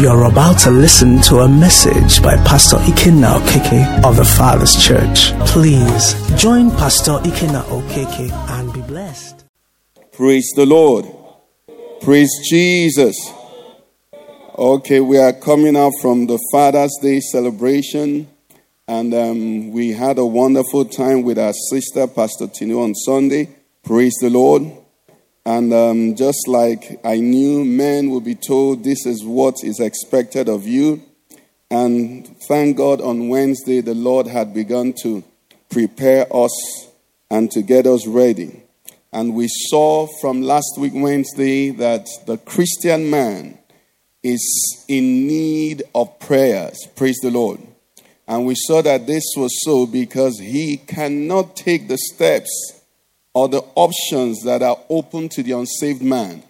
You're about to listen to a message by Pastor Ikenna Okeke of the Father's Church. Please join Pastor Ikenna Okeke and be blessed. Praise the Lord. Praise Jesus. Okay, we are coming out from the Father's Day celebration, and um, we had a wonderful time with our sister, Pastor Tinu, on Sunday. Praise the Lord. And um, just like I knew men will be told this is what is expected of you. And thank God on Wednesday, the Lord had begun to prepare us and to get us ready. And we saw from last week, Wednesday, that the Christian man is in need of prayers. Praise the Lord. And we saw that this was so because he cannot take the steps or the options that are open to the unsaved man.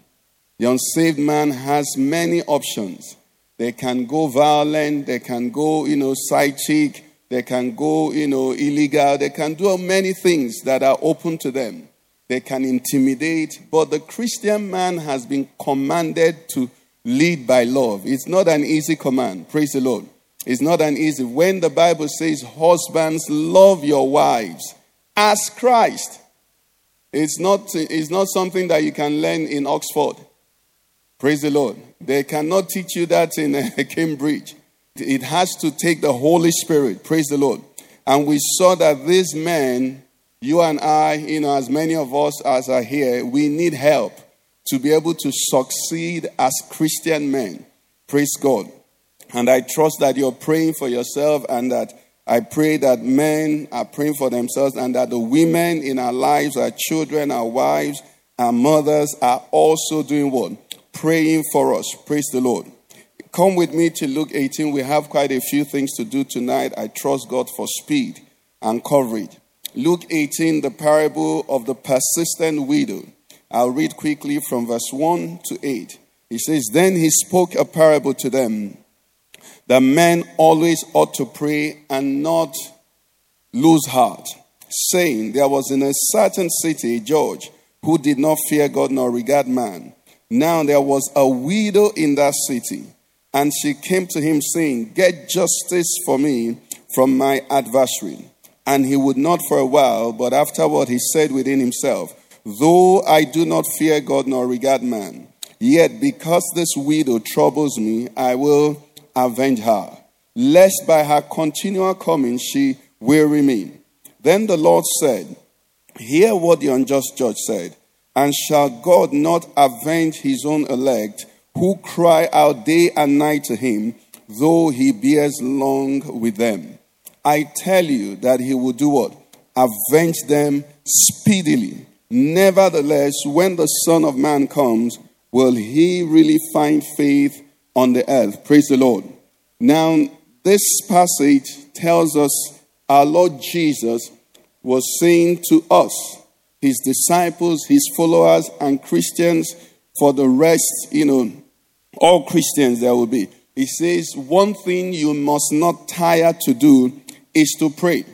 The unsaved man has many options. They can go violent, they can go, you know, side they can go, you know, illegal, they can do many things that are open to them. They can intimidate, but the Christian man has been commanded to lead by love. It's not an easy command. Praise the Lord. It's not an easy. When the Bible says, Husbands, love your wives as Christ it's not, it's not something that you can learn in Oxford. Praise the Lord. They cannot teach you that in uh, Cambridge. It has to take the Holy Spirit. Praise the Lord. And we saw that these men, you and I, you know, as many of us as are here, we need help to be able to succeed as Christian men. Praise God. And I trust that you're praying for yourself and that I pray that men are praying for themselves and that the women in our lives, our children, our wives, our mothers are also doing what? Praying for us. Praise the Lord. Come with me to Luke 18. We have quite a few things to do tonight. I trust God for speed and coverage. Luke 18, the parable of the persistent widow. I'll read quickly from verse 1 to 8. He says, Then he spoke a parable to them that men always ought to pray and not lose heart, saying, There was in a certain city a judge who did not fear God nor regard man. Now there was a widow in that city, and she came to him, saying, Get justice for me from my adversary. And he would not for a while, but afterward he said within himself, Though I do not fear God nor regard man, yet because this widow troubles me, I will avenge her, lest by her continual coming she weary me. Then the Lord said, Hear what the unjust judge said, and shall God not avenge his own elect who cry out day and night to him, though he bears long with them? I tell you that he will do what? Avenge them speedily. Nevertheless, when the Son of Man comes, will he really find faith on the earth. Praise the Lord. Now, this passage tells us our Lord Jesus was saying to us, his disciples, his followers, and Christians, for the rest, you know, all Christians there will be. He says, One thing you must not tire to do is to pray.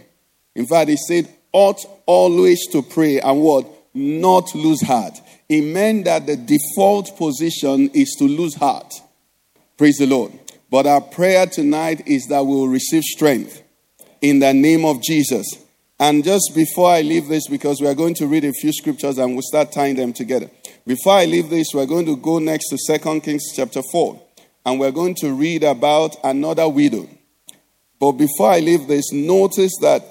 In fact, he said, ought always to pray and what? Not lose heart. It meant that the default position is to lose heart. Praise the Lord. But our prayer tonight is that we will receive strength in the name of Jesus. And just before I leave this, because we are going to read a few scriptures and we'll start tying them together. Before I leave this, we're going to go next to Second Kings chapter 4. And we're going to read about another widow. But before I leave this, notice that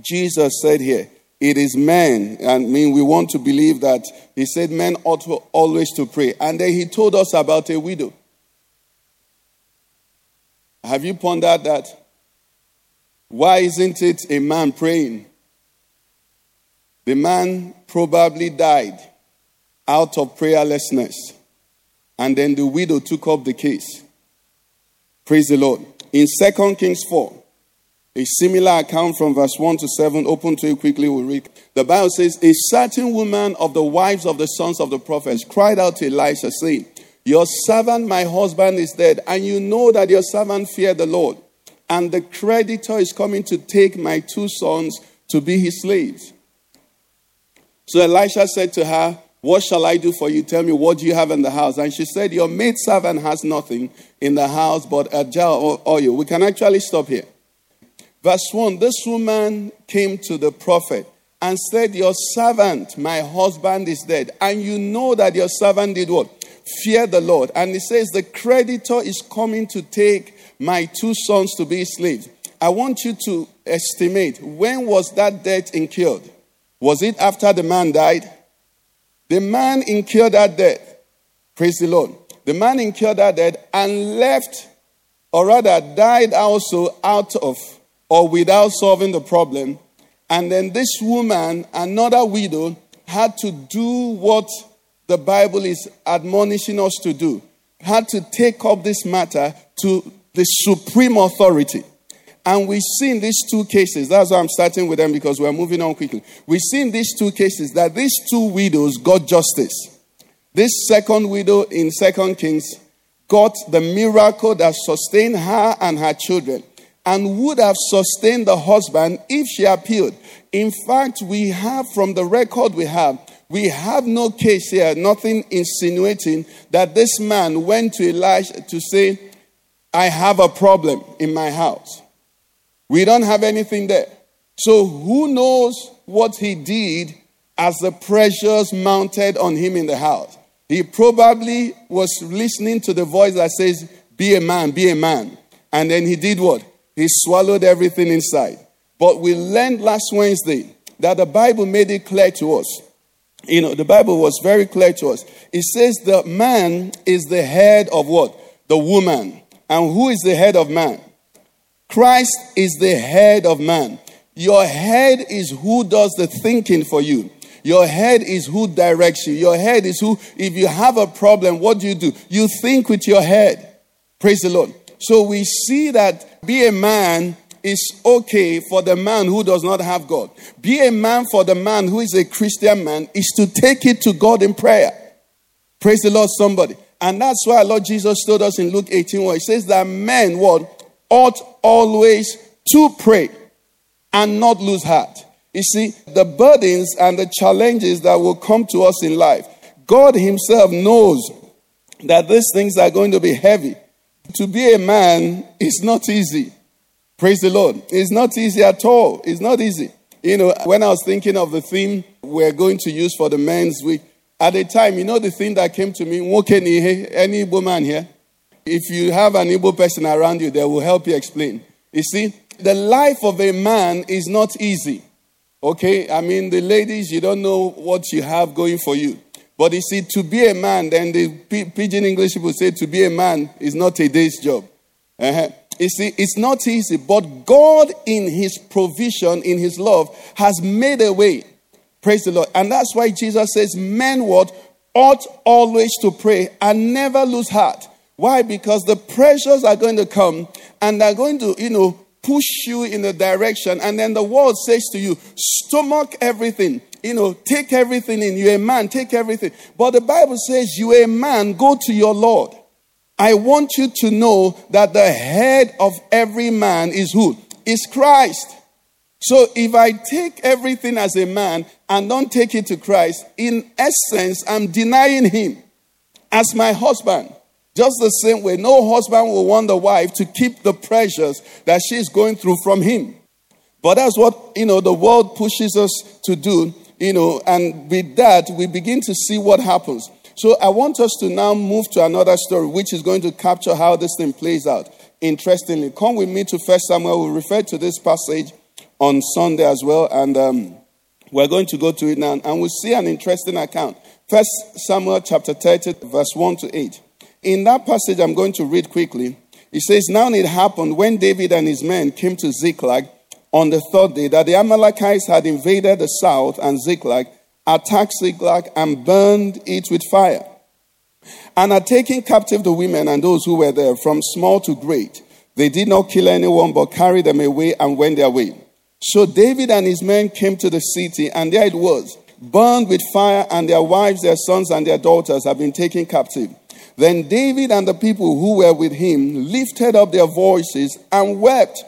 Jesus said here, it is men. I mean, we want to believe that he said men ought to always to pray. And then he told us about a widow. Have you pondered that? Why isn't it a man praying? The man probably died out of prayerlessness. And then the widow took up the case. Praise the Lord. In 2 Kings 4, a similar account from verse 1 to 7, open to it quickly, we'll read. The Bible says, A certain woman of the wives of the sons of the prophets cried out to Elisha, saying, your servant, my husband, is dead, and you know that your servant feared the Lord. And the creditor is coming to take my two sons to be his slaves. So Elisha said to her, What shall I do for you? Tell me, what do you have in the house? And she said, Your maid servant has nothing in the house but a jar of oil. We can actually stop here. Verse 1 This woman came to the prophet and said, Your servant, my husband, is dead. And you know that your servant did what? Fear the Lord. And he says, The creditor is coming to take my two sons to be slaves. I want you to estimate when was that debt incurred? Was it after the man died? The man incurred that debt. Praise the Lord. The man incurred that debt and left, or rather died also out of or without solving the problem. And then this woman, another widow, had to do what the Bible is admonishing us to do, had to take up this matter to the supreme authority. And we see in these two cases, that's why I'm starting with them because we're moving on quickly. We see in these two cases that these two widows got justice. This second widow in Second Kings got the miracle that sustained her and her children and would have sustained the husband if she appealed. In fact, we have from the record we have, we have no case here, nothing insinuating that this man went to Elijah to say, I have a problem in my house. We don't have anything there. So who knows what he did as the pressures mounted on him in the house? He probably was listening to the voice that says, Be a man, be a man. And then he did what? He swallowed everything inside. But we learned last Wednesday that the Bible made it clear to us. You know, the Bible was very clear to us. It says the man is the head of what? The woman. And who is the head of man? Christ is the head of man. Your head is who does the thinking for you. Your head is who directs you. Your head is who, if you have a problem, what do you do? You think with your head. Praise the Lord. So we see that be a man is okay for the man who does not have God. Be a man for the man who is a Christian man is to take it to God in prayer. Praise the Lord, somebody. And that's why Lord Jesus told us in Luke 18 where he says that men what ought always to pray and not lose heart. You see, the burdens and the challenges that will come to us in life, God Himself knows that these things are going to be heavy. To be a man is not easy. Praise the Lord. It's not easy at all. It's not easy. You know, when I was thinking of the theme we're going to use for the men's week, at the time, you know the thing that came to me, any woman here? If you have an Igbo person around you, they will help you explain. You see, the life of a man is not easy. Okay? I mean, the ladies, you don't know what you have going for you. But you see, to be a man, then the pidgin English people say to be a man is not a day's job. Uh-huh. You see, it's not easy, but God, in His provision, in His love, has made a way. Praise the Lord. And that's why Jesus says, Men what ought always to pray and never lose heart. Why? Because the pressures are going to come and they're going to, you know, push you in a direction. And then the world says to you, stomach everything. You know, take everything in. You're a man, take everything. But the Bible says, you're a man, go to your Lord. I want you to know that the head of every man is who? Is Christ. So if I take everything as a man and don't take it to Christ, in essence, I'm denying him as my husband. Just the same way, no husband will want the wife to keep the pressures that she's going through from him. But that's what, you know, the world pushes us to do, you know, and with that, we begin to see what happens. So I want us to now move to another story, which is going to capture how this thing plays out. Interestingly, come with me to First Samuel. We referred to this passage on Sunday as well, and um, we're going to go to it now, and we'll see an interesting account. First Samuel chapter 30, verse 1 to 8. In that passage, I'm going to read quickly. It says, Now it happened when David and his men came to Ziklag on the third day that the Amalekites had invaded the south and Ziklag, attacked Ziklag, and burned it with fire, and had taken captive the women and those who were there, from small to great. They did not kill anyone, but carried them away and went their way. So David and his men came to the city, and there it was, burned with fire, and their wives, their sons, and their daughters had been taken captive. Then David and the people who were with him lifted up their voices and wept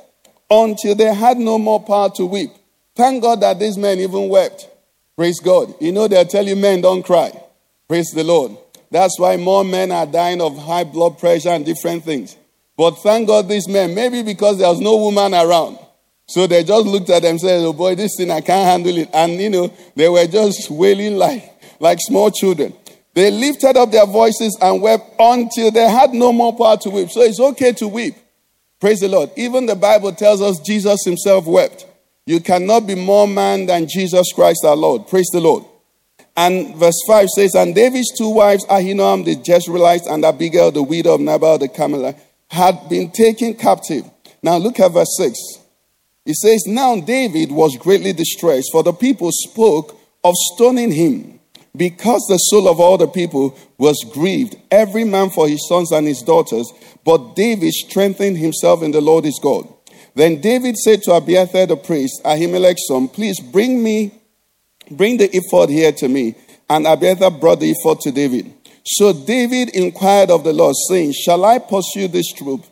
until they had no more power to weep. Thank God that these men even wept. Praise God. You know, they'll tell you men don't cry. Praise the Lord. That's why more men are dying of high blood pressure and different things. But thank God these men, maybe because there was no woman around. So they just looked at themselves, oh boy, this thing, I can't handle it. And, you know, they were just wailing like, like small children. They lifted up their voices and wept until they had no more power to weep. So it's okay to weep. Praise the Lord. Even the Bible tells us Jesus himself wept. You cannot be more man than Jesus Christ our Lord. Praise the Lord. And verse 5 says, And David's two wives, Ahinoam the Jezreelite and Abigail the widow of Nabal the Carmelite, had been taken captive. Now look at verse 6. It says, Now David was greatly distressed, for the people spoke of stoning him, because the soul of all the people was grieved, every man for his sons and his daughters. But David strengthened himself in the Lord his God. Then David said to Abiathar the priest, Ahimelech's son, Please bring me, bring the ephod here to me. And Abiathar brought the ephod to David. So David inquired of the Lord, saying, Shall I pursue this troop?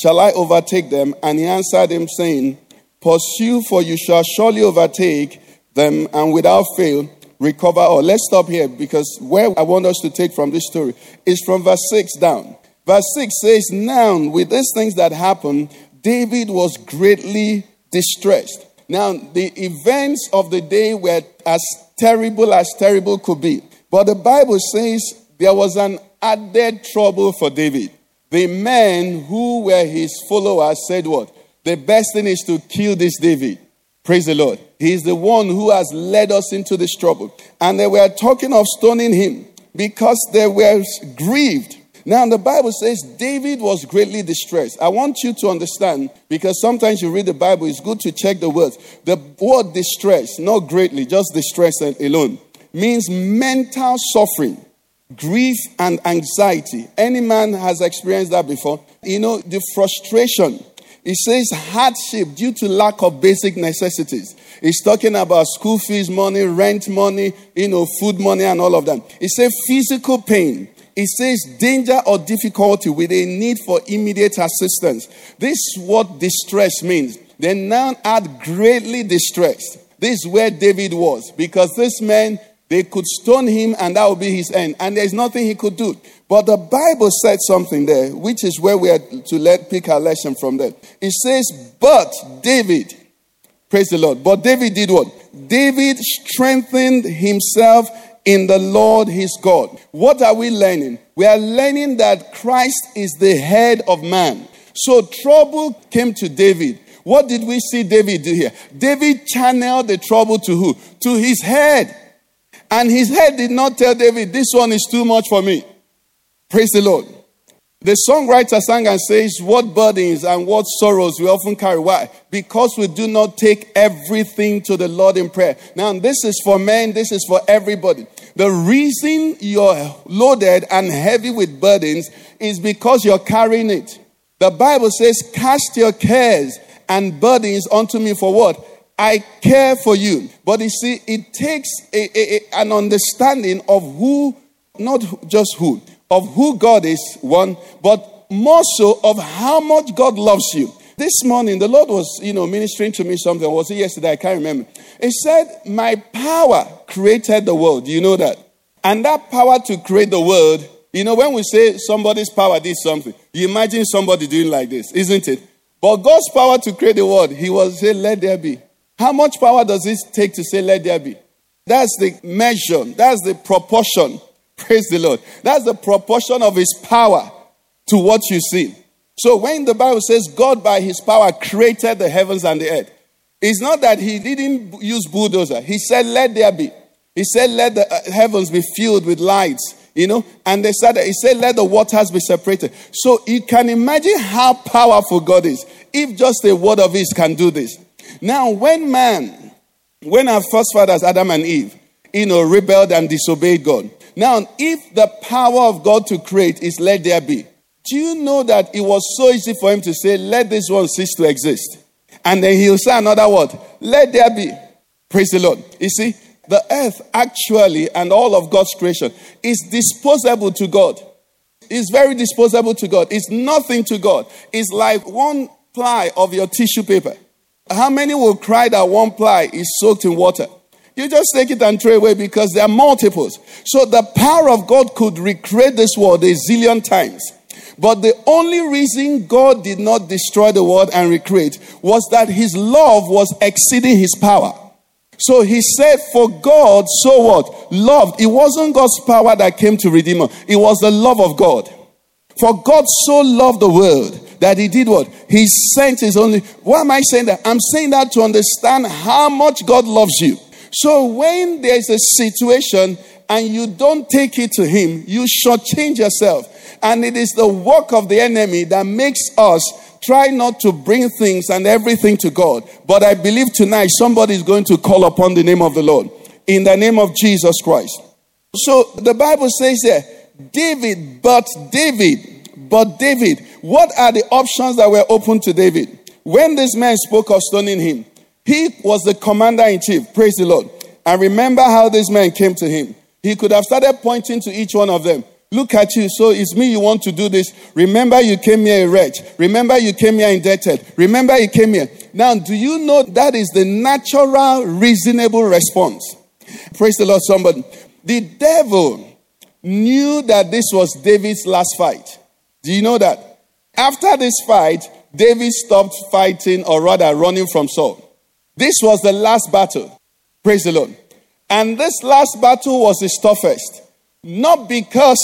Shall I overtake them? And he answered him, saying, Pursue, for you shall surely overtake them, and without fail recover all. Let's stop here because where I want us to take from this story is from verse 6 down. Verse 6 says, Now, with these things that happened, David was greatly distressed. Now, the events of the day were as terrible as terrible could be. But the Bible says there was an added trouble for David. The men who were his followers said, What? The best thing is to kill this David. Praise the Lord. He is the one who has led us into this trouble. And they were talking of stoning him because they were grieved. Now, the Bible says David was greatly distressed. I want you to understand because sometimes you read the Bible, it's good to check the words. The word distress, not greatly, just distress alone, means mental suffering grief and anxiety. Any man has experienced that before. You know, the frustration. It says hardship due to lack of basic necessities. It's talking about school fees money, rent money, you know, food money, and all of that. It says physical pain. It says danger or difficulty with a need for immediate assistance. This is what distress means. Then now add greatly distressed. This is where David was because this man they could stone him and that would be his end. And there's nothing he could do. But the Bible said something there, which is where we are to let pick our lesson from that. It says, But David, praise the Lord. But David did what? David strengthened himself in the Lord his God. What are we learning? We are learning that Christ is the head of man. So trouble came to David. What did we see David do here? David channeled the trouble to who? To his head. And his head did not tell David, This one is too much for me. Praise the Lord. The songwriter sang and says, What burdens and what sorrows we often carry. Why? Because we do not take everything to the Lord in prayer. Now, this is for men, this is for everybody. The reason you're loaded and heavy with burdens is because you're carrying it. The Bible says, Cast your cares and burdens unto me for what? I care for you. But you see, it takes a, a, a, an understanding of who, not just who, of who God is, one, but more so of how much God loves you. This morning, the Lord was, you know, ministering to me something. Was it yesterday? I can't remember. He said, My power created the world. You know that? And that power to create the world, you know, when we say somebody's power did something, you imagine somebody doing like this, isn't it? But God's power to create the world, He was say, Let there be. How much power does it take to say, let there be? That's the measure, that's the proportion. Praise the Lord. That's the proportion of his power to what you see. So when the Bible says God by his power created the heavens and the earth, it's not that he didn't use bulldozer. He said, let there be. He said, let the uh, heavens be filled with lights, you know, and they said, he said, let the waters be separated. So you can imagine how powerful God is if just a word of his can do this. Now, when man, when our first fathers, Adam and Eve, you know, rebelled and disobeyed God. Now, if the power of God to create is let there be, do you know that it was so easy for him to say, let this one cease to exist? And then he'll say another word, let there be. Praise the Lord. You see, the earth actually and all of God's creation is disposable to God. It's very disposable to God. It's nothing to God. It's like one ply of your tissue paper. How many will cry that one ply is soaked in water? You just take it and throw away because there are multiples. So the power of God could recreate this world a zillion times. But the only reason God did not destroy the world and recreate was that his love was exceeding his power. So he said, For God, so what? Loved. It wasn't God's power that came to redeem us, it was the love of God. For God so loved the world that he did what? He sent his only. Why am I saying that? I'm saying that to understand how much God loves you. So when there's a situation and you don't take it to him, you shortchange yourself. And it is the work of the enemy that makes us try not to bring things and everything to God. But I believe tonight somebody is going to call upon the name of the Lord in the name of Jesus Christ. So the Bible says there, David, but David, but David. What are the options that were open to David? When this man spoke of stoning him, he was the commander in chief. Praise the Lord. And remember how this man came to him. He could have started pointing to each one of them. Look at you. So it's me you want to do this. Remember you came here a wretch. Remember you came here indebted. Remember you came here. Now, do you know that is the natural, reasonable response? Praise the Lord, somebody. The devil knew that this was David's last fight. Do you know that? After this fight, David stopped fighting or rather running from Saul. This was the last battle. Praise the Lord. And this last battle was his toughest. Not because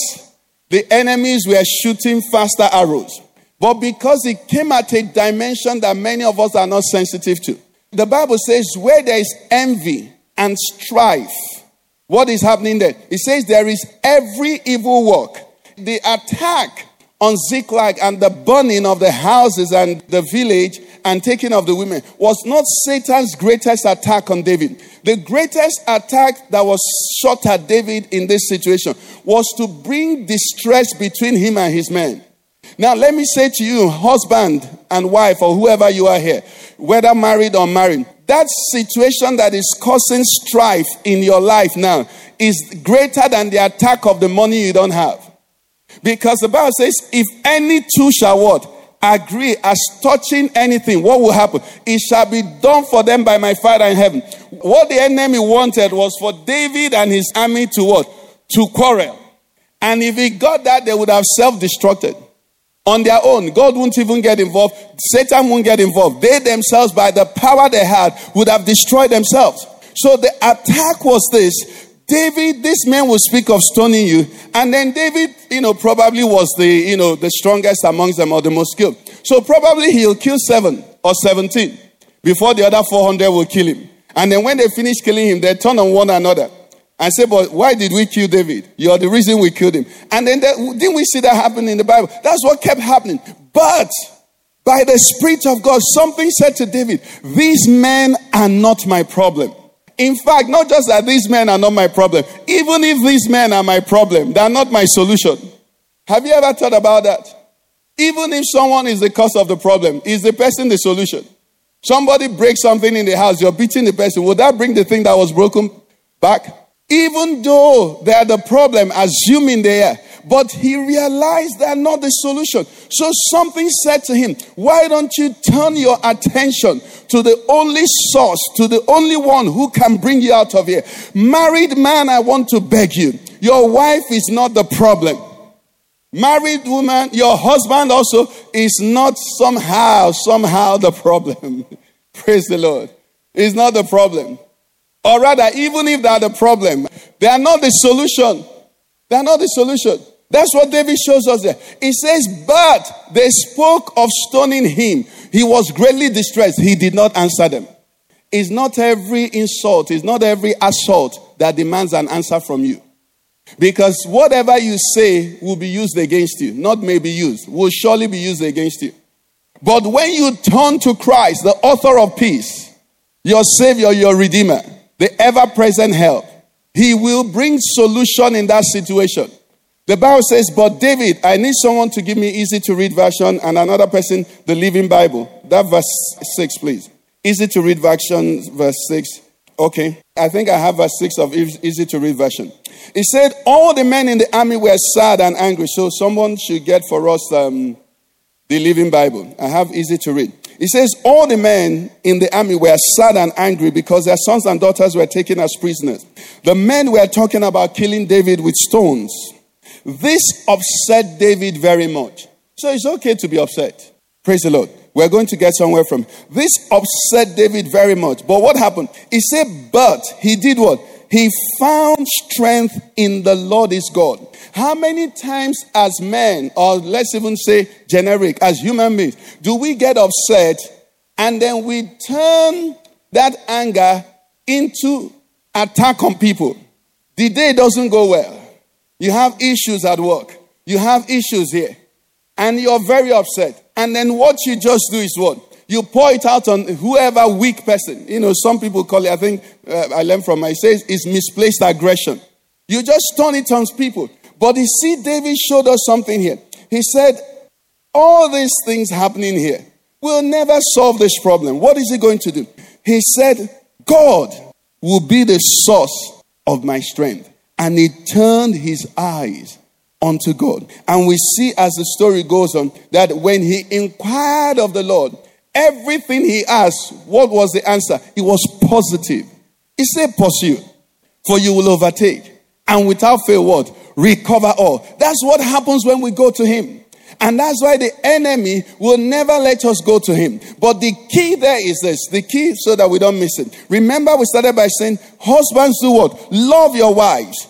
the enemies were shooting faster arrows, but because it came at a dimension that many of us are not sensitive to. The Bible says, where there is envy and strife, what is happening there? It says there is every evil work. The attack on Ziklag and the burning of the houses and the village and taking of the women was not Satan's greatest attack on David. The greatest attack that was shot at David in this situation was to bring distress between him and his men. Now, let me say to you, husband and wife, or whoever you are here, whether married or married, that situation that is causing strife in your life now is greater than the attack of the money you don't have. Because the Bible says, if any two shall what? Agree as touching anything, what will happen? It shall be done for them by my Father in heaven. What the enemy wanted was for David and his army to what? To quarrel. And if he got that, they would have self destructed on their own. God wouldn't even get involved. Satan wouldn't get involved. They themselves, by the power they had, would have destroyed themselves. So the attack was this David, this man will speak of stoning you. And then David, you know, probably was the, you know, the strongest amongst them or the most skilled. So probably he'll kill seven or 17 before the other 400 will kill him. And then when they finish killing him, they turn on one another and say, but why did we kill David? You're the reason we killed him. And then they, didn't we see that happen in the Bible? That's what kept happening. But by the Spirit of God, something said to David, these men are not my problem. In fact, not just that these men are not my problem, even if these men are my problem, they are not my solution. Have you ever thought about that? Even if someone is the cause of the problem, is the person the solution? Somebody breaks something in the house, you're beating the person. Would that bring the thing that was broken back? Even though they are the problem, assuming they are, but he realized they are not the solution. So something said to him, Why don't you turn your attention to the only source, to the only one who can bring you out of here? Married man, I want to beg you. Your wife is not the problem. Married woman, your husband also is not somehow, somehow the problem. Praise the Lord. Is not the problem. Or rather, even if they are the problem, they are not the solution. They are not the solution. That's what David shows us there. He says, But they spoke of stoning him. He was greatly distressed. He did not answer them. It's not every insult, it's not every assault that demands an answer from you. Because whatever you say will be used against you, not may be used, will surely be used against you. But when you turn to Christ, the author of peace, your Savior, your Redeemer, the ever present help, He will bring solution in that situation. The Bible says, But David, I need someone to give me easy to read version and another person the living Bible. That verse 6, please. Easy to read version, verse 6. Okay. I think I have verse 6 of easy to read version. It said, All the men in the army were sad and angry. So someone should get for us um, the Living Bible. I have easy to read. It says, All the men in the army were sad and angry because their sons and daughters were taken as prisoners. The men were talking about killing David with stones. This upset David very much. So it's okay to be upset. Praise the Lord. We're going to get somewhere from. This upset David very much. But what happened? He said, But he did what? He found strength in the Lord his God. How many times, as men, or let's even say generic, as human beings, do we get upset and then we turn that anger into attack on people? The day doesn't go well. You have issues at work, you have issues here, and you're very upset. And then what you just do is what? you pour it out on whoever weak person. You know, some people call it, I think uh, I learned from my says, is misplaced aggression. You just turn it on people. But you see, David showed us something here. He said, All these things happening here will never solve this problem. What is he going to do? He said, God will be the source of my strength. And he turned his eyes unto God. And we see as the story goes on that when he inquired of the Lord, Everything he asked, what was the answer? It was positive. He said, Pursue, for you will overtake. And without fail, what? Recover all. That's what happens when we go to him. And that's why the enemy will never let us go to him. But the key there is this the key so that we don't miss it. Remember, we started by saying, Husbands, do what? Love your wives.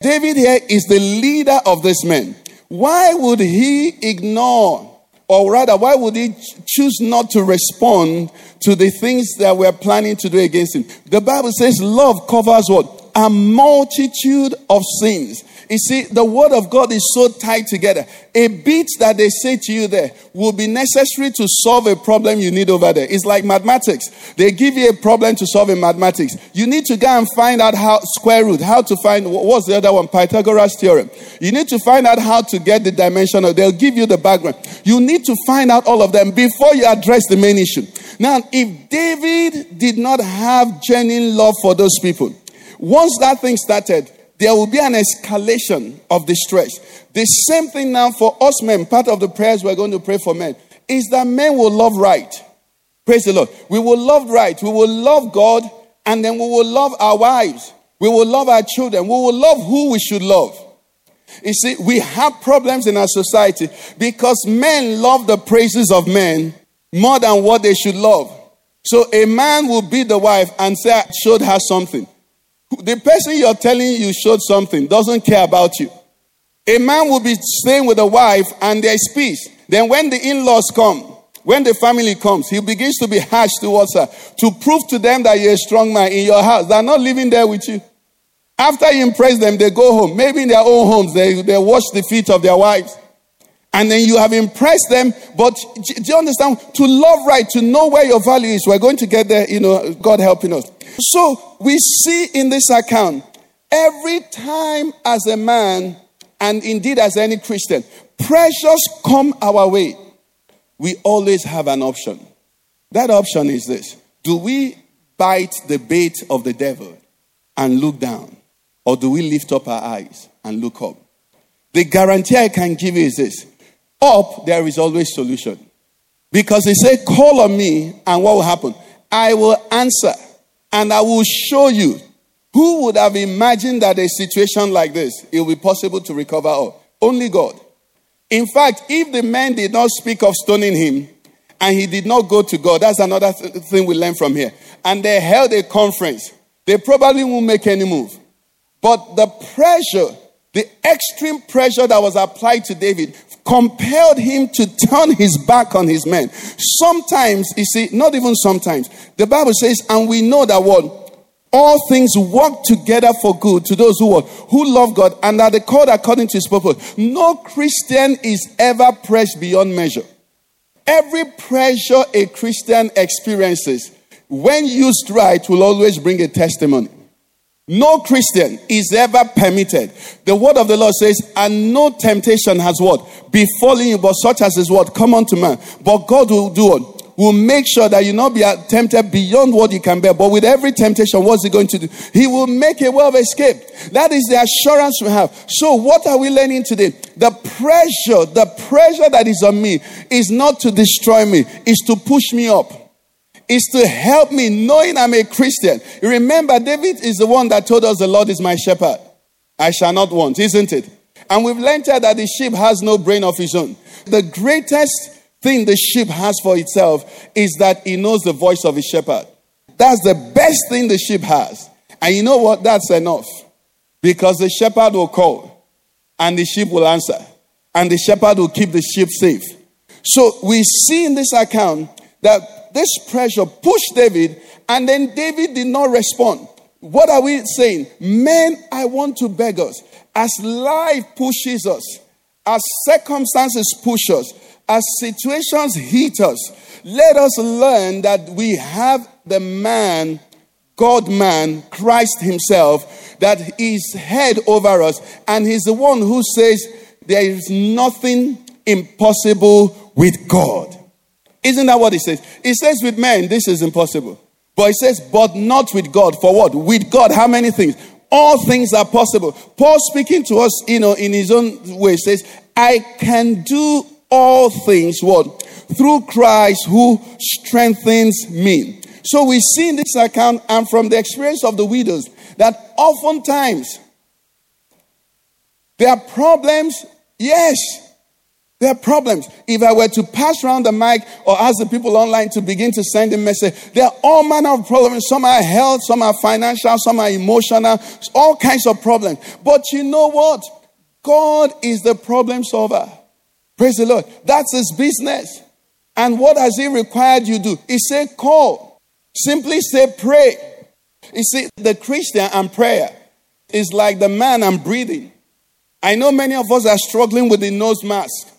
David here is the leader of this man. Why would he ignore or rather, why would he choose not to respond to the things that we're planning to do against him? The Bible says love covers what? A multitude of sins. You see, the word of God is so tied together. A bit that they say to you there will be necessary to solve a problem you need over there. It's like mathematics. They give you a problem to solve in mathematics. You need to go and find out how square root, how to find what's the other one? Pythagoras theorem. You need to find out how to get the dimension of they'll give you the background. You need to find out all of them before you address the main issue. Now, if David did not have genuine love for those people, once that thing started, there will be an escalation of distress. The same thing now for us men, part of the prayers we're going to pray for men, is that men will love right. Praise the Lord. We will love right. We will love God, and then we will love our wives. We will love our children. We will love who we should love. You see, we have problems in our society because men love the praises of men more than what they should love. So a man will beat the wife and say, I showed her something. The person you're telling you showed something doesn't care about you. A man will be staying with a wife and there's peace. Then when the in-laws come, when the family comes, he begins to be harsh towards her to prove to them that you're a strong man in your house. They're not living there with you. After you impress them, they go home. Maybe in their own homes, they, they wash the feet of their wives. And then you have impressed them. But do you understand? To love right, to know where your value is. We're going to get there, you know, God helping us. So we see in this account, every time as a man, and indeed as any Christian, pressures come our way, we always have an option. That option is this Do we bite the bait of the devil and look down? Or do we lift up our eyes and look up? The guarantee I can give you is this up, there is always solution. Because they say, Call on me, and what will happen? I will answer, and I will show you. Who would have imagined that a situation like this, it will be possible to recover all? Only God. In fact, if the man did not speak of stoning him, and he did not go to God, that's another th- thing we learn from here. And they held a conference, they probably won't make any move. But the pressure, the extreme pressure that was applied to David compelled him to turn his back on his men. Sometimes, you see, not even sometimes, the Bible says, and we know that what all things work together for good to those who who love God and are the called according to his purpose. No Christian is ever pressed beyond measure. Every pressure a Christian experiences, when used right, will always bring a testimony. No Christian is ever permitted. The word of the Lord says, and no temptation has what? Befallen you, but such as is what? Come unto man. But God will do what? will make sure that you not be tempted beyond what you can bear. But with every temptation, what's he going to do? He will make a way of escape. That is the assurance we have. So, what are we learning today? The pressure, the pressure that is on me is not to destroy me, is to push me up. Is to help me knowing I'm a Christian. You Remember, David is the one that told us the Lord is my shepherd. I shall not want, isn't it? And we've learned that the sheep has no brain of his own. The greatest thing the sheep has for itself is that he knows the voice of his shepherd. That's the best thing the sheep has. And you know what? That's enough. Because the shepherd will call and the sheep will answer. And the shepherd will keep the sheep safe. So we see in this account that this pressure pushed David, and then David did not respond. What are we saying? Men, I want to beg us. As life pushes us, as circumstances push us, as situations hit us, let us learn that we have the man, God man, Christ Himself, that is head over us. And He's the one who says, There is nothing impossible with God. Isn't that what He says? He says, With men, this is impossible. But He says, But not with God. For what? With God, how many things? All things are possible. Paul speaking to us, you know, in his own way says, I can do all things what? Through Christ who strengthens me. So we see in this account and from the experience of the widows that oftentimes there are problems, yes, there are problems. If I were to pass around the mic or ask the people online to begin to send a message, there are all manner of problems. Some are health, some are financial, some are emotional, all kinds of problems. But you know what? God is the problem solver. Praise the Lord. That's his business. And what has he required you do? He said, call. Simply say, pray. You see, the Christian and prayer is like the man and breathing. I know many of us are struggling with the nose mask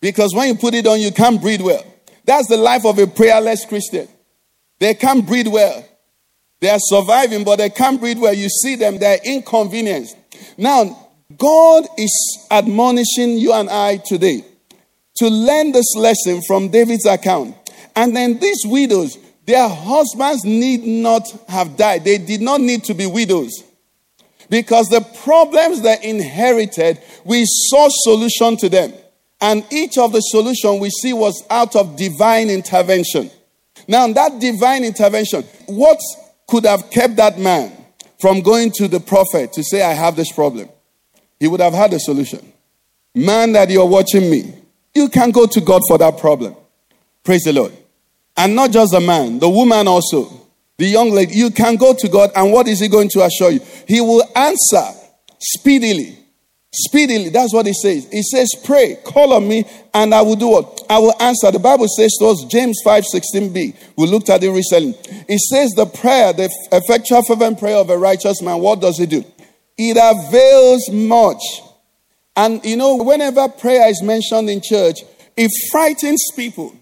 because when you put it on, you can't breathe well. That's the life of a prayerless Christian. They can't breathe well. They are surviving, but they can't breathe well. You see them, they're inconvenienced. Now, God is admonishing you and I today to learn this lesson from David's account. And then these widows, their husbands need not have died. They did not need to be widows. Because the problems they inherited, we saw solution to them. And each of the solution we see was out of divine intervention. Now, that divine intervention, what could have kept that man from going to the prophet to say, I have this problem? he would have had a solution. Man, that you're watching me, you can go to God for that problem. Praise the Lord. And not just the man, the woman also, the young lady, you can go to God, and what is He going to assure you? He will answer speedily. Speedily, that's what He says. He says, Pray, call on me, and I will do what? I will answer. The Bible says to us, James 5 16b. We looked at it recently. It says, The prayer, the effectual fervent prayer of a righteous man, what does it do? It avails much. And you know, whenever prayer is mentioned in church, it frightens people.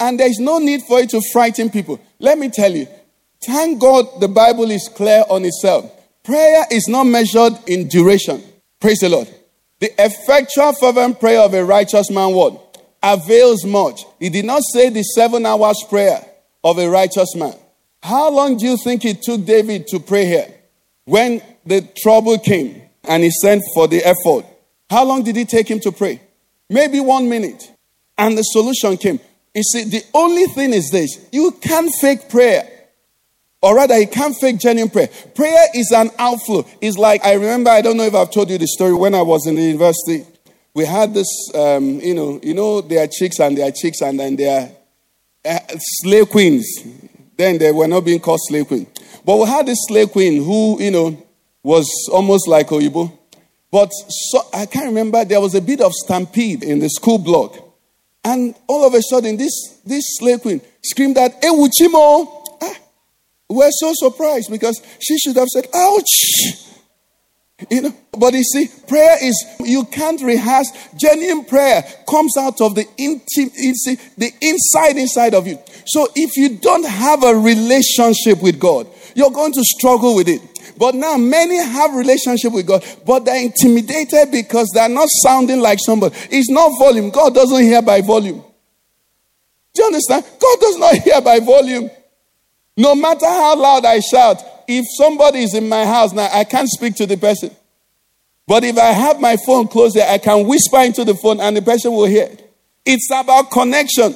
And there's no need for it to frighten people. Let me tell you, thank God the Bible is clear on itself. Prayer is not measured in duration. Praise the Lord. The effectual fervent prayer of a righteous man what? Avails much. He did not say the seven hours prayer of a righteous man. How long do you think it took David to pray here? When the trouble came and he sent for the ephod, how long did it take him to pray? Maybe one minute. And the solution came. You see, the only thing is this you can't fake prayer. Or rather, you can't fake genuine prayer. Prayer is an outflow. It's like, I remember, I don't know if I've told you the story when I was in the university. We had this, um, you know, you know, there are chicks and there are chicks and then there are uh, slave queens. Then they were not being called slave queens. But we had this slave queen who, you know, was almost like Oyibo. But so, I can't remember, there was a bit of stampede in the school block. And all of a sudden, this, this slave queen screamed out, Ewuchimo! We're so surprised because she should have said, ouch! You know, but you see, prayer is you can't rehearse. Genuine prayer comes out of the intim- the inside inside of you. So if you don't have a relationship with God, you're going to struggle with it. But now many have relationship with God, but they're intimidated because they're not sounding like somebody. It's not volume. God doesn't hear by volume. Do you understand? God does not hear by volume. No matter how loud I shout, if somebody is in my house now, I can't speak to the person. But if I have my phone close there, I can whisper into the phone and the person will hear it. It's about connection.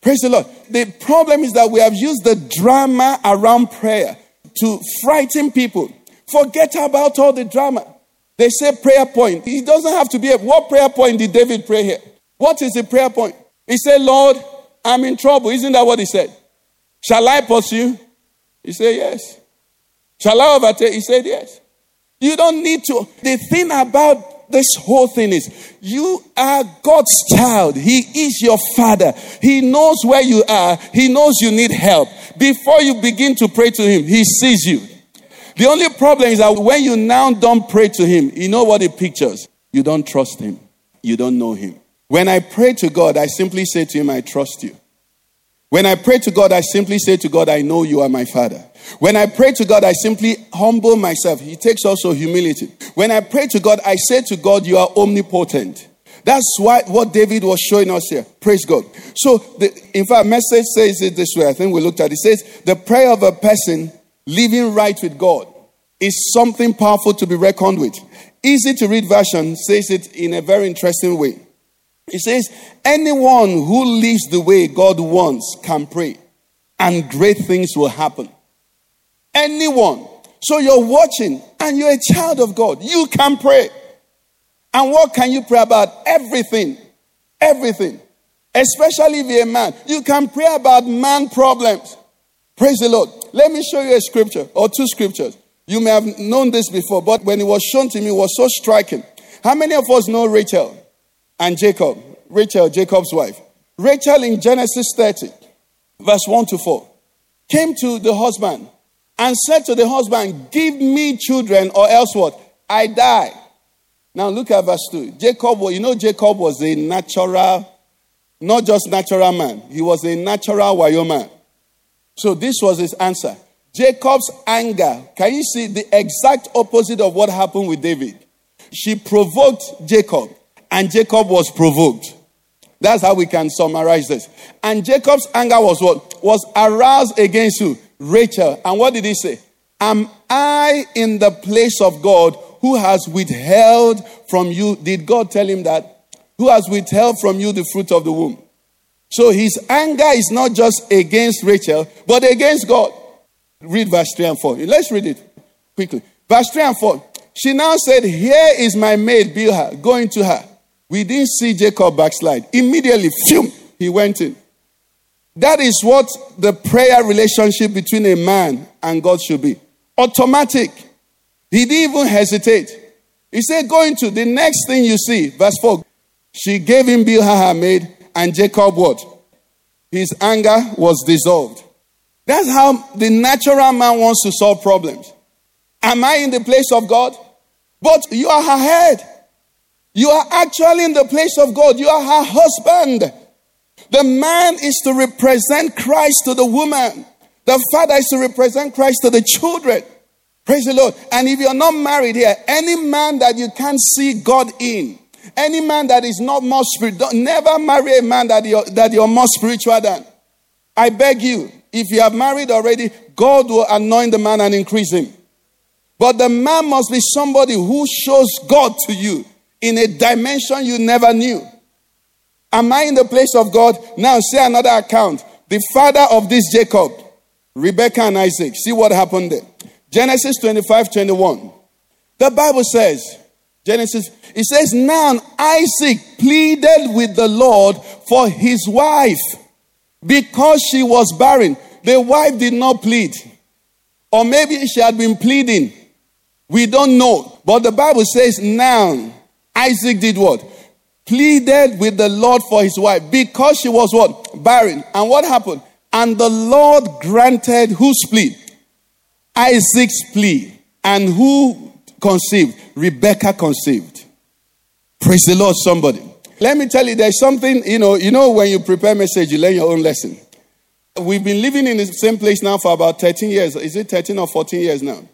Praise the Lord. The problem is that we have used the drama around prayer to frighten people. Forget about all the drama. They say prayer point. It doesn't have to be a what prayer point did David pray here? What is the prayer point? He said, Lord, I'm in trouble. Isn't that what he said? Shall I pursue? He said, Yes. Shall I overtake? He said, Yes. You don't need to. The thing about this whole thing is you are God's child. He is your father. He knows where you are. He knows you need help. Before you begin to pray to him, he sees you. The only problem is that when you now don't pray to him, you know what he pictures? You don't trust him. You don't know him. When I pray to God, I simply say to him, I trust you. When I pray to God, I simply say to God, I know you are my father. When I pray to God, I simply humble myself. He takes also humility. When I pray to God, I say to God, You are omnipotent. That's why what David was showing us here. Praise God. So, the, in fact, message says it this way. I think we looked at it. It says, The prayer of a person living right with God is something powerful to be reckoned with. Easy to read version says it in a very interesting way. It says, Anyone who lives the way God wants can pray, and great things will happen. Anyone. So you're watching and you're a child of God. You can pray. And what can you pray about? Everything. Everything. Especially if you're a man. You can pray about man problems. Praise the Lord. Let me show you a scripture or two scriptures. You may have known this before, but when it was shown to me, it was so striking. How many of us know Rachel and Jacob? Rachel, Jacob's wife. Rachel in Genesis 30, verse 1 to 4, came to the husband and said to the husband, Give me children, or else what? I die. Now look at verse 2. Jacob, you know, Jacob was a natural, not just natural man, he was a natural warrior man. So this was his answer. Jacob's anger, can you see the exact opposite of what happened with David? She provoked Jacob, and Jacob was provoked. That's how we can summarize this. And Jacob's anger was what? Was aroused against who? Rachel. And what did he say? Am I in the place of God who has withheld from you? Did God tell him that? Who has withheld from you the fruit of the womb? So his anger is not just against Rachel, but against God. Read verse 3 and 4. Let's read it quickly. Verse 3 and 4. She now said, Here is my maid, Bilhah. Going to her. We didn't see Jacob backslide. Immediately, phew, he went in. That is what the prayer relationship between a man and God should be. Automatic. He didn't even hesitate. He said, Going to the next thing you see, verse 4. She gave him Bilhah her maid, and Jacob what? His anger was dissolved. That's how the natural man wants to solve problems. Am I in the place of God? But you are her head. You are actually in the place of God. You are her husband. The man is to represent Christ to the woman. The father is to represent Christ to the children. Praise the Lord. And if you're not married here, any man that you can't see God in, any man that is not more spiritual, never marry a man that you're, that you're more spiritual than. I beg you, if you have married already, God will anoint the man and increase him. But the man must be somebody who shows God to you in a dimension you never knew. Am I in the place of God? Now, say another account. The father of this Jacob, Rebecca and Isaac. See what happened there. Genesis 25 21. The Bible says, Genesis, it says, Now Isaac pleaded with the Lord for his wife because she was barren. The wife did not plead. Or maybe she had been pleading. We don't know. But the Bible says, Now Isaac did what? Pleaded with the Lord for his wife because she was what? Barren. And what happened? And the Lord granted whose plea? Isaac's plea. And who conceived? Rebecca conceived. Praise the Lord, somebody. Let me tell you, there's something, you know, you know, when you prepare message, you learn your own lesson. We've been living in the same place now for about 13 years. Is it 13 or 14 years now?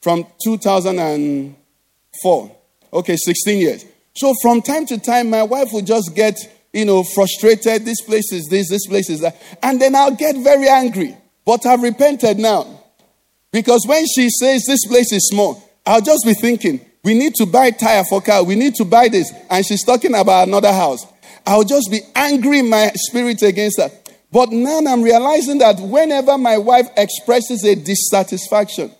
From 2004. Okay, 16 years. So from time to time, my wife would just get you know, frustrated. This place is this, this place is that. And then I'll get very angry. But I've repented now. Because when she says this place is small, I'll just be thinking, we need to buy tire for car, we need to buy this. And she's talking about another house. I'll just be angry in my spirit against her. But now I'm realizing that whenever my wife expresses a dissatisfaction,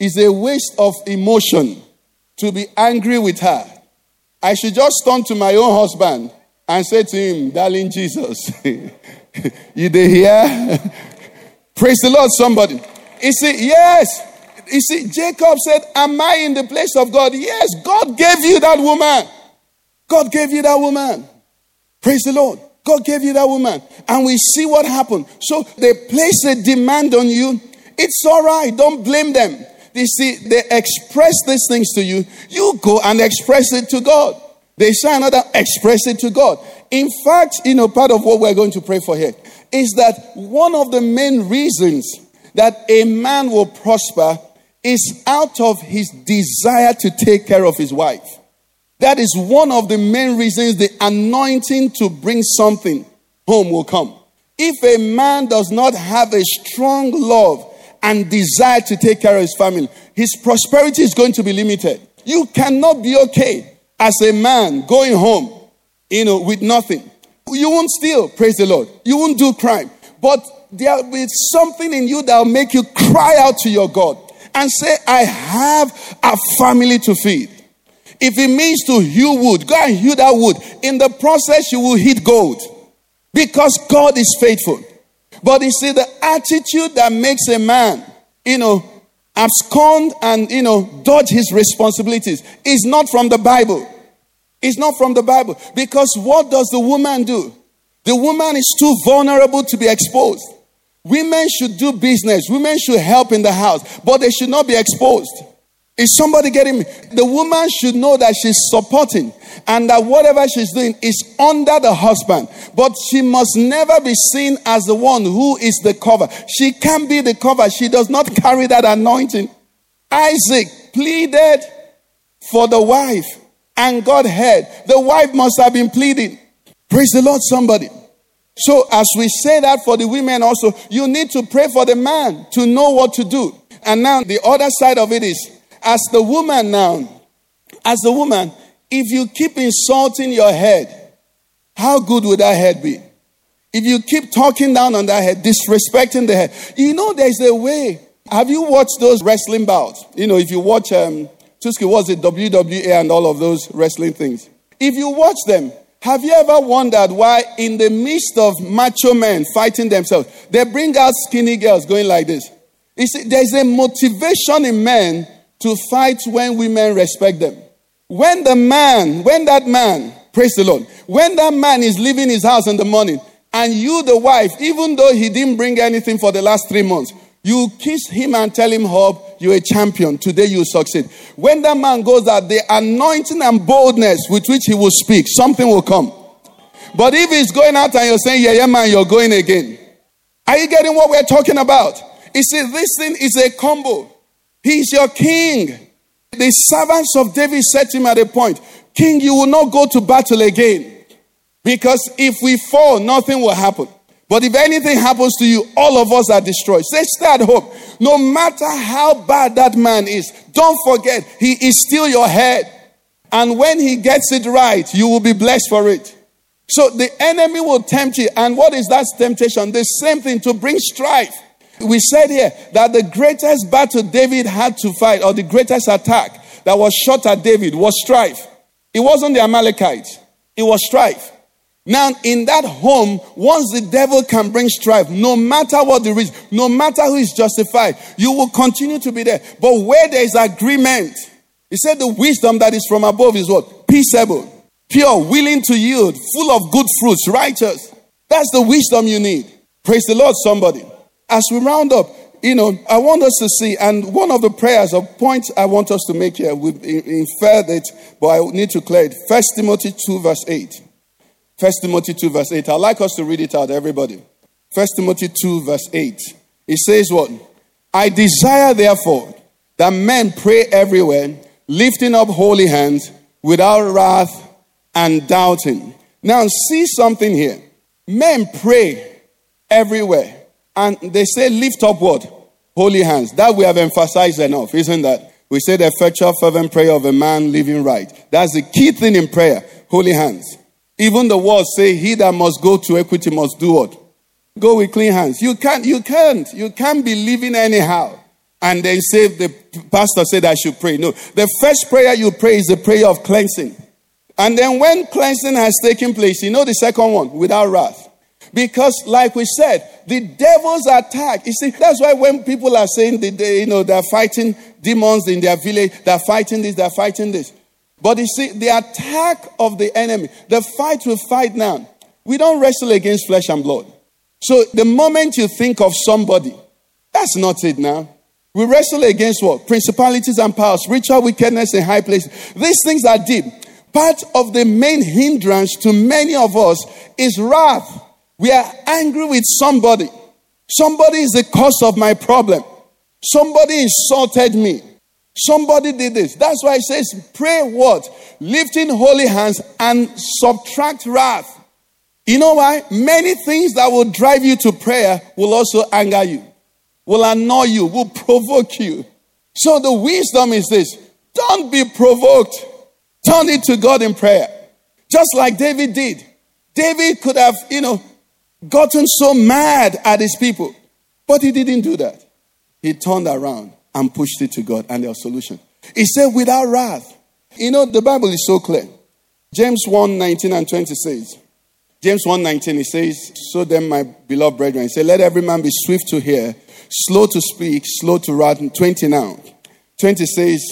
it's a waste of emotion to be angry with her. I should just turn to my own husband and say to him, Darling Jesus, you there here? Praise the Lord, somebody. You see, yes. You see, Jacob said, Am I in the place of God? Yes, God gave you that woman. God gave you that woman. Praise the Lord. God gave you that woman. And we see what happened. So they place a demand on you. It's all right. Don't blame them. You see, they express these things to you. You go and express it to God. They say another, express it to God. In fact, you know, part of what we're going to pray for here is that one of the main reasons that a man will prosper is out of his desire to take care of his wife. That is one of the main reasons the anointing to bring something home will come. If a man does not have a strong love and desire to take care of his family, his prosperity is going to be limited. You cannot be okay as a man going home, you know, with nothing. You won't steal, praise the Lord. You won't do crime. But there will be something in you that will make you cry out to your God and say, I have a family to feed. If it means to hew wood, go and hew that wood. In the process, you will hit gold because God is faithful. But you see, the attitude that makes a man, you know, abscond and, you know, dodge his responsibilities is not from the Bible. It's not from the Bible. Because what does the woman do? The woman is too vulnerable to be exposed. Women should do business, women should help in the house, but they should not be exposed. Is somebody getting me? The woman should know that she's supporting and that whatever she's doing is under the husband. But she must never be seen as the one who is the cover. She can be the cover. She does not carry that anointing. Isaac pleaded for the wife and God heard. The wife must have been pleading. Praise the Lord, somebody. So, as we say that for the women also, you need to pray for the man to know what to do. And now, the other side of it is as the woman now, as the woman, if you keep insulting your head, how good would that head be? If you keep talking down on that head, disrespecting the head, you know there's a way. Have you watched those wrestling bouts? You know, if you watch um Tuski, was it WWE and all of those wrestling things? If you watch them, have you ever wondered why, in the midst of macho men fighting themselves, they bring out skinny girls going like this? You see, there's a motivation in men to fight when women respect them. When the man, when that man, praise the Lord, when that man is leaving his house in the morning, and you, the wife, even though he didn't bring anything for the last three months, you kiss him and tell him, Hope, you're a champion. Today you succeed. When that man goes out, the anointing and boldness with which he will speak, something will come. But if he's going out and you're saying, Yeah, yeah, man, you're going again. Are you getting what we're talking about? You see, this thing is a combo. He's your king. The servants of David said to him at a point, King, you will not go to battle again. Because if we fall, nothing will happen. But if anything happens to you, all of us are destroyed. Say, stay at home. No matter how bad that man is, don't forget, he is still your head. And when he gets it right, you will be blessed for it. So the enemy will tempt you. And what is that temptation? The same thing to bring strife. We said here that the greatest battle David had to fight, or the greatest attack that was shot at David, was strife. It wasn't the Amalekites, it was strife. Now, in that home, once the devil can bring strife, no matter what the reason, no matter who is justified, you will continue to be there. But where there is agreement, he said the wisdom that is from above is what? Peaceable, pure, willing to yield, full of good fruits, righteous. That's the wisdom you need. Praise the Lord, somebody. As we round up, you know, I want us to see, and one of the prayers or points I want us to make here, we inferred it, but I need to clear it. First Timothy 2, verse 8. First Timothy 2, verse 8. I'd like us to read it out, everybody. First Timothy 2, verse 8. It says what? I desire, therefore, that men pray everywhere, lifting up holy hands without wrath and doubting. Now, see something here. Men pray everywhere, and they say, lift up what? Holy hands. That we have emphasized enough, isn't that? We say the effectual fervent prayer of a man living right. That's the key thing in prayer. Holy hands. Even the words say, he that must go to equity must do what? Go with clean hands. You can't, you can't, you can't be living anyhow. And then say the pastor said I should pray. No. The first prayer you pray is the prayer of cleansing. And then when cleansing has taken place, you know the second one, without wrath. Because, like we said, the devil's attack. You see, that's why when people are saying that they, you know they're fighting demons in their village, they're fighting this, they're fighting this. But you see, the attack of the enemy, the fight we fight now, we don't wrestle against flesh and blood. So the moment you think of somebody, that's not it now. We wrestle against what? Principalities and powers, spiritual wickedness in high places. These things are deep. Part of the main hindrance to many of us is wrath. We are angry with somebody. Somebody is the cause of my problem. Somebody insulted me. Somebody did this. That's why it says, pray what? Lifting holy hands and subtract wrath. You know why? Many things that will drive you to prayer will also anger you, will annoy you, will provoke you. So the wisdom is this don't be provoked. Turn it to God in prayer. Just like David did. David could have, you know, gotten so mad at his people, but he didn't do that. He turned around and pushed it to God and their solution. He said, without wrath. You know, the Bible is so clear. James 1 19 and 20 says, James 1:19 he says, "So then, my beloved brethren, he said, let every man be swift to hear, slow to speak, slow to wrath." 20 now. 20 says,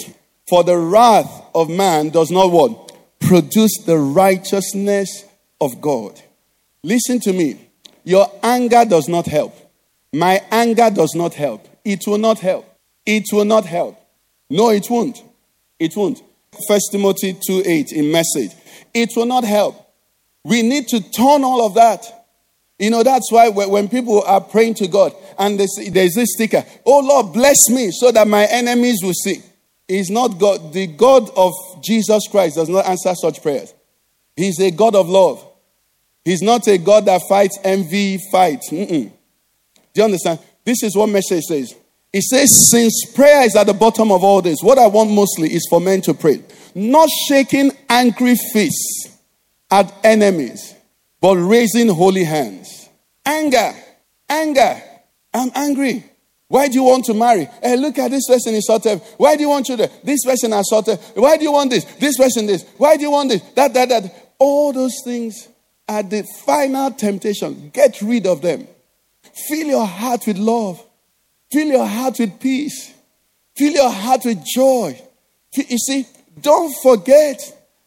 "For the wrath of man does not what produce the righteousness of God." Listen to me. Your anger does not help. My anger does not help. It will not help. It will not help. No, it won't. It won't. First Timothy 2 8 in message. It will not help. We need to turn all of that. You know, that's why when people are praying to God and there's this sticker, Oh Lord, bless me so that my enemies will see. He's not God. The God of Jesus Christ does not answer such prayers. He's a God of love. He's not a God that fights envy, fights. Mm-mm. Do you understand? This is what message says. It says, since prayer is at the bottom of all this, what I want mostly is for men to pray. Not shaking angry fists at enemies, but raising holy hands. Anger, anger. I'm angry. Why do you want to marry? Hey, look at this person is sorted. Why do you want children? This person is sorted. Why do you want this? This person this. Why do you want this? That, that, that. All those things are the final temptation. Get rid of them. Fill your heart with love. Fill your heart with peace. Fill your heart with joy. You see, don't forget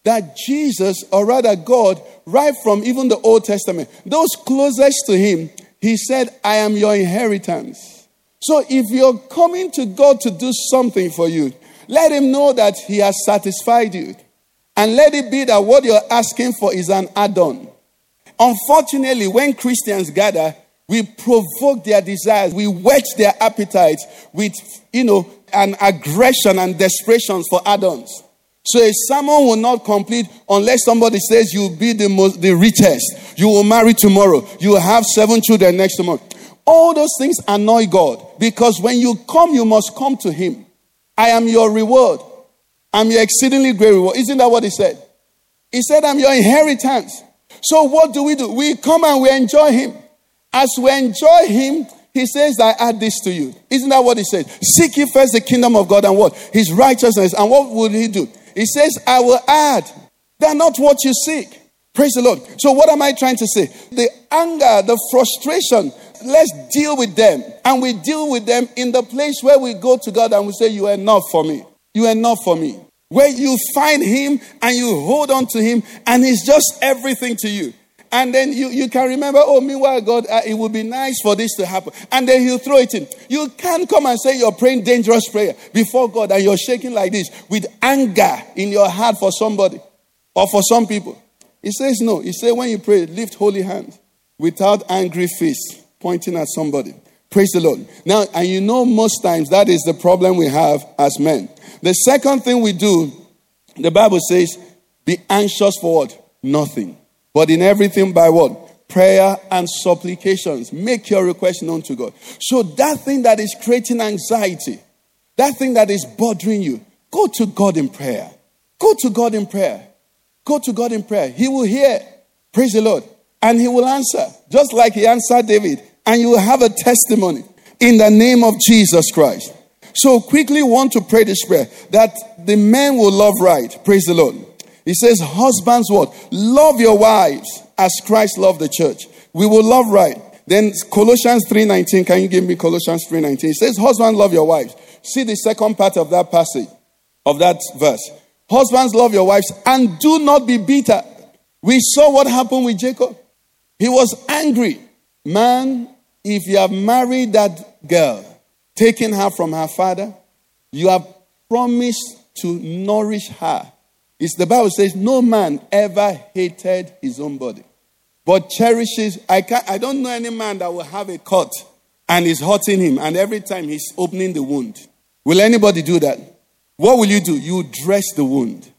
that Jesus, or rather God, right from even the Old Testament, those closest to him, he said, I am your inheritance. So if you're coming to God to do something for you, let him know that he has satisfied you. And let it be that what you're asking for is an add on. Unfortunately, when Christians gather, we provoke their desires, we whet their appetites with, you know, an aggression and desperation for add ons. So a sermon will not complete unless somebody says you'll be the most, the richest. You will marry tomorrow. You will have seven children next tomorrow. All those things annoy God because when you come, you must come to Him. I am your reward. I'm your exceedingly great reward. Isn't that what He said? He said, I'm your inheritance. So what do we do? We come and we enjoy Him. As we enjoy Him, He says, I add this to you. Isn't that what He said? Seek ye first the kingdom of God and what? His righteousness. And what would He do? He says, I will add. They're not what you seek. Praise the Lord. So, what am I trying to say? The anger, the frustration, let's deal with them. And we deal with them in the place where we go to God and we say, You are enough for me. You are enough for me. Where you find Him and you hold on to Him and He's just everything to you. And then you, you can remember, oh, meanwhile, God, uh, it would be nice for this to happen. And then he'll throw it in. You can't come and say you're praying dangerous prayer before God and you're shaking like this with anger in your heart for somebody or for some people. He says no. He says when you pray, lift holy hands without angry face pointing at somebody. Praise the Lord. Now, and you know, most times that is the problem we have as men. The second thing we do, the Bible says, be anxious for what? Nothing. But in everything by what? Prayer and supplications. Make your request known to God. So that thing that is creating anxiety, that thing that is bothering you, go to God in prayer. Go to God in prayer. Go to God in prayer. He will hear. Praise the Lord. And he will answer, just like he answered David. And you will have a testimony in the name of Jesus Christ. So quickly want to pray this prayer that the men will love right. Praise the Lord. He says, Husbands, what? Love your wives as Christ loved the church. We will love right. Then Colossians 3:19. Can you give me Colossians 3:19? It says, Husbands, love your wives. See the second part of that passage, of that verse. Husbands, love your wives and do not be bitter. We saw what happened with Jacob. He was angry. Man, if you have married that girl, taken her from her father, you have promised to nourish her. It's the Bible says, No man ever hated his own body, but cherishes. I, can't, I don't know any man that will have a cut and is hurting him, and every time he's opening the wound. Will anybody do that? What will you do? You dress the wound.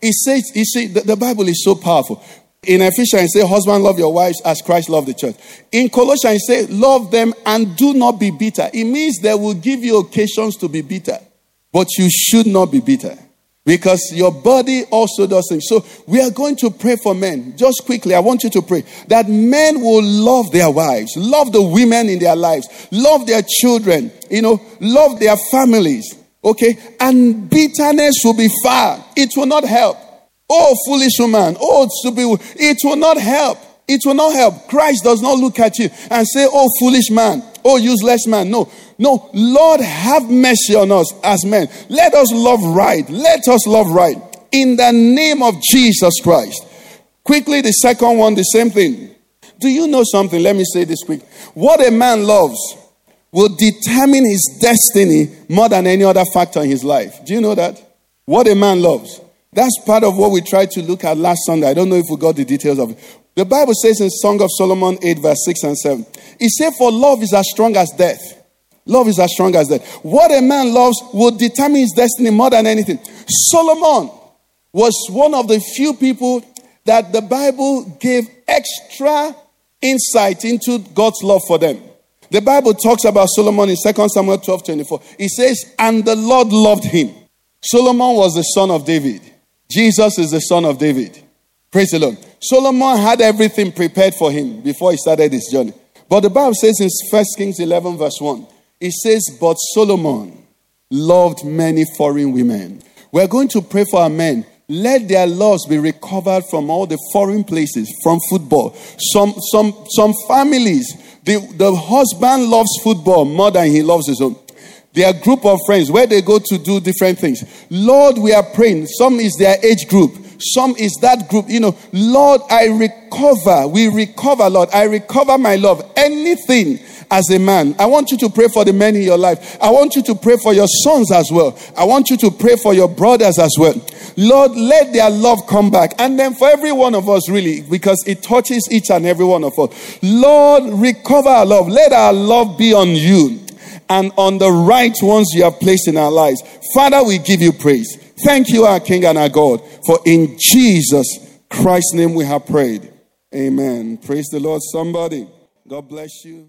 It says, you see, the, the Bible is so powerful. In Ephesians, it says, Husband, love your wives as Christ loved the church. In Colossians, say, Love them and do not be bitter. It means they will give you occasions to be bitter, but you should not be bitter because your body also does things. So we are going to pray for men. Just quickly, I want you to pray that men will love their wives, love the women in their lives, love their children, you know, love their families. Okay, and bitterness will be far. It will not help. Oh, foolish woman. Oh, stupid. It will not help. It will not help. Christ does not look at you and say, Oh, foolish man. Oh, useless man. No. No. Lord, have mercy on us as men. Let us love right. Let us love right. In the name of Jesus Christ. Quickly, the second one, the same thing. Do you know something? Let me say this quick. What a man loves will determine his destiny more than any other factor in his life. Do you know that? What a man loves that's part of what we tried to look at last Sunday. I don't know if we got the details of it. The Bible says in Song of Solomon 8, verse 6 and 7, it says, For love is as strong as death. Love is as strong as death. What a man loves will determine his destiny more than anything. Solomon was one of the few people that the Bible gave extra insight into God's love for them. The Bible talks about Solomon in 2 Samuel 12 24. It says, And the Lord loved him. Solomon was the son of David. Jesus is the son of David. Praise the Lord. Solomon had everything prepared for him before he started his journey. But the Bible says in 1 Kings 11, verse 1, it says, But Solomon loved many foreign women. We're going to pray for our men. Let their loves be recovered from all the foreign places, from football. Some, some, some families, the, the husband loves football more than he loves his own. Their group of friends where they go to do different things. Lord, we are praying. Some is their age group. Some is that group. You know, Lord, I recover. We recover, Lord. I recover my love. Anything as a man. I want you to pray for the men in your life. I want you to pray for your sons as well. I want you to pray for your brothers as well. Lord, let their love come back. And then for every one of us, really, because it touches each and every one of us. Lord, recover our love. Let our love be on you and on the right ones you have placed in our lives. Father, we give you praise. Thank you, our King and our God, for in Jesus Christ's name we have prayed. Amen. Praise the Lord, somebody. God bless you.